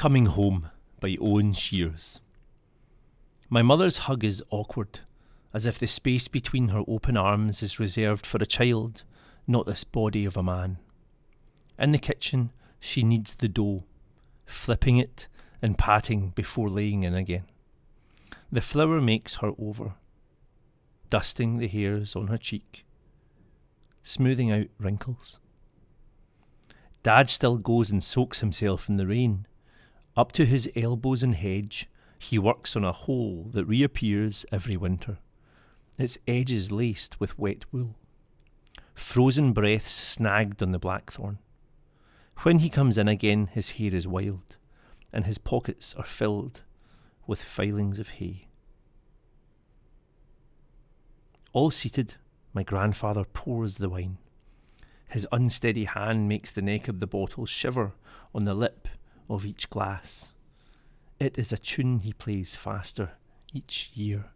Coming Home by Owen Sheers. My mother's hug is awkward, as if the space between her open arms is reserved for a child, not this body of a man. In the kitchen, she kneads the dough, flipping it and patting before laying in again. The flour makes her over, dusting the hairs on her cheek, smoothing out wrinkles. Dad still goes and soaks himself in the rain. Up to his elbows in hedge, he works on a hole that reappears every winter, its edges laced with wet wool. Frozen breaths snagged on the blackthorn. When he comes in again, his hair is wild, and his pockets are filled with filings of hay. All seated, my grandfather pours the wine. His unsteady hand makes the neck of the bottle shiver on the lip of each glass. It is a tune he plays faster each year.